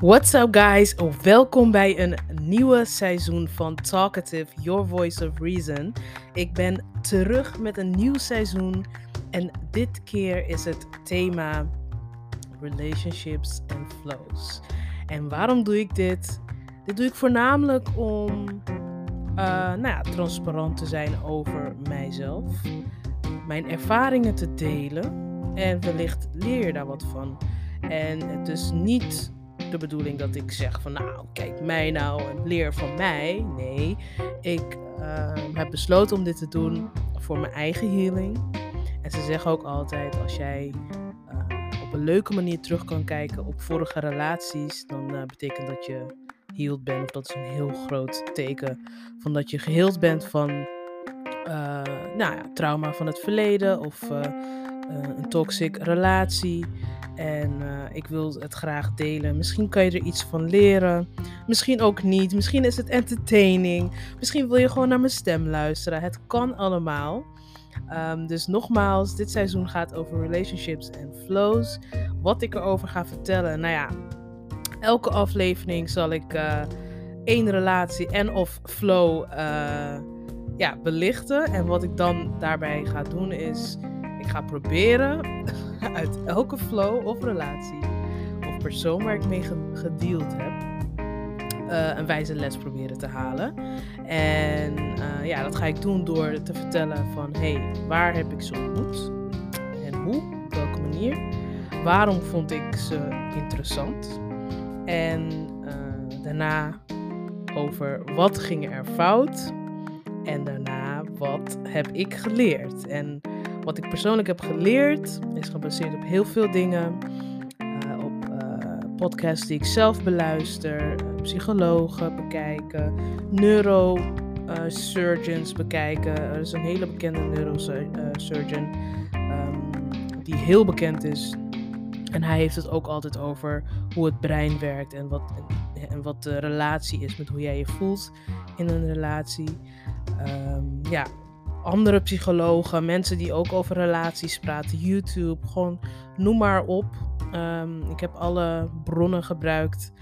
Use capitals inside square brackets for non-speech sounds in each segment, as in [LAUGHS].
What's up, guys? Welkom bij een nieuwe seizoen van Talkative, Your Voice of Reason. Ik ben terug met een nieuw seizoen en dit keer is het thema relationships and flows. En waarom doe ik dit? Dit doe ik voornamelijk om uh, nou ja, transparant te zijn over mijzelf, mijn ervaringen te delen en wellicht leer je daar wat van. En het is niet de bedoeling dat ik zeg van nou, kijk mij nou en leer van mij. Nee, ik ehm, heb besloten om dit te doen voor mijn eigen healing. En ze zeggen ook altijd, als jij uh, op een leuke manier terug kan kijken op vorige relaties, dan uh, betekent dat je healed bent. Dat is een heel groot teken van dat je geheeld bent van uh, nou ja, trauma van het verleden of een toxic relatie. En uh, ik wil het graag delen. Misschien kan je er iets van leren. Misschien ook niet. Misschien is het entertaining. Misschien wil je gewoon naar mijn stem luisteren. Het kan allemaal. Um, dus nogmaals, dit seizoen gaat over relationships en flows. Wat ik erover ga vertellen. Nou ja, elke aflevering zal ik uh, één relatie en of flow uh, ja, belichten. En wat ik dan daarbij ga doen is ik ga proberen [LAUGHS] uit elke flow of relatie of persoon waar ik mee gedeeld heb, uh, een wijze les proberen te halen. En uh, ja, dat ga ik doen door te vertellen van hey, waar heb ik ze ontmoet? En hoe? Op welke manier? Waarom vond ik ze interessant? En uh, daarna over wat ging er fout? En daarna wat heb ik geleerd? En wat ik persoonlijk heb geleerd is gebaseerd op heel veel dingen. Uh, op uh, podcasts die ik zelf beluister, uh, psychologen bekijken, neurosurgeons bekijken. Er is een hele bekende neurosurgeon um, die heel bekend is. En hij heeft het ook altijd over hoe het brein werkt en wat, en wat de relatie is met hoe jij je voelt in een relatie. Um, ja, andere psychologen, mensen die ook over relaties praten, YouTube, gewoon noem maar op. Um, ik heb alle bronnen gebruikt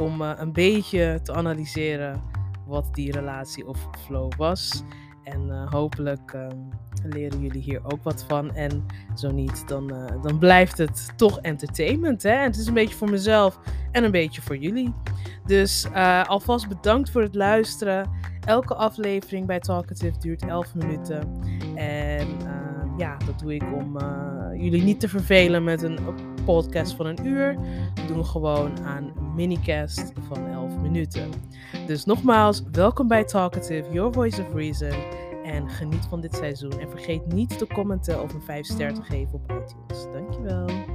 om uh, een beetje te analyseren wat die relatie of flow was. En uh, hopelijk uh, leren jullie hier ook wat van. En zo niet, dan, uh, dan blijft het toch entertainment. Hè? En het is een beetje voor mezelf en een beetje voor jullie. Dus alvast bedankt voor het luisteren. Elke aflevering bij Talkative duurt 11 minuten. En ja, dat doe ik om jullie niet te vervelen met een podcast van een uur. We doen gewoon aan een minicast van 11 minuten. Dus nogmaals, welkom bij Talkative, Your Voice of Reason. En geniet van dit seizoen. En vergeet niet te commenten of een 5 ster te geven op iTunes. Dankjewel.